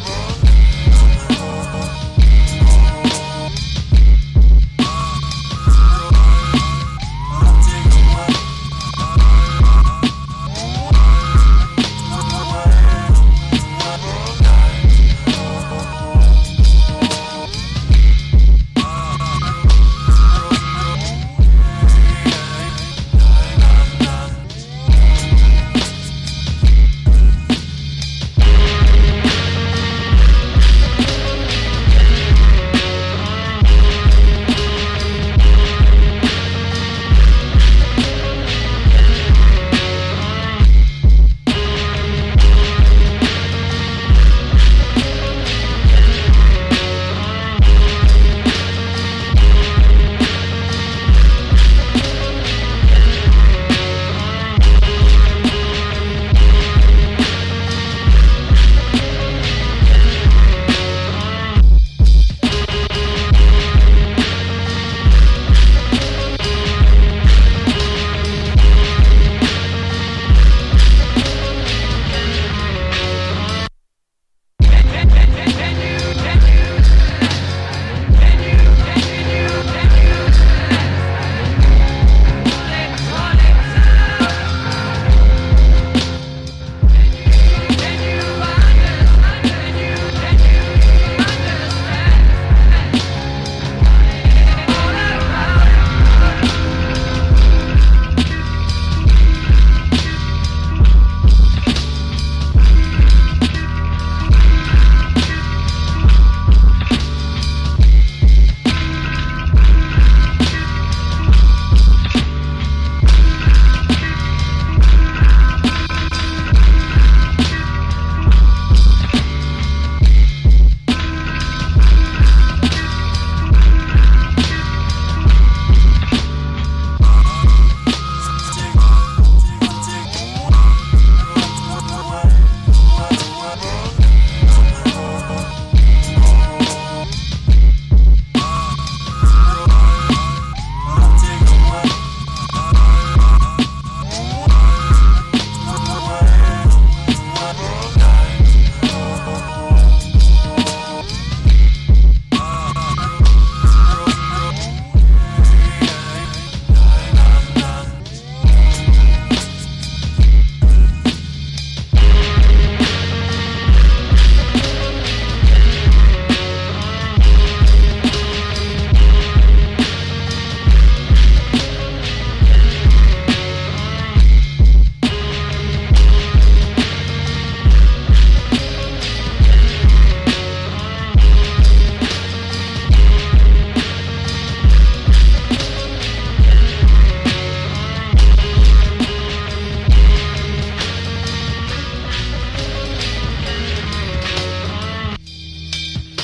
Bubble.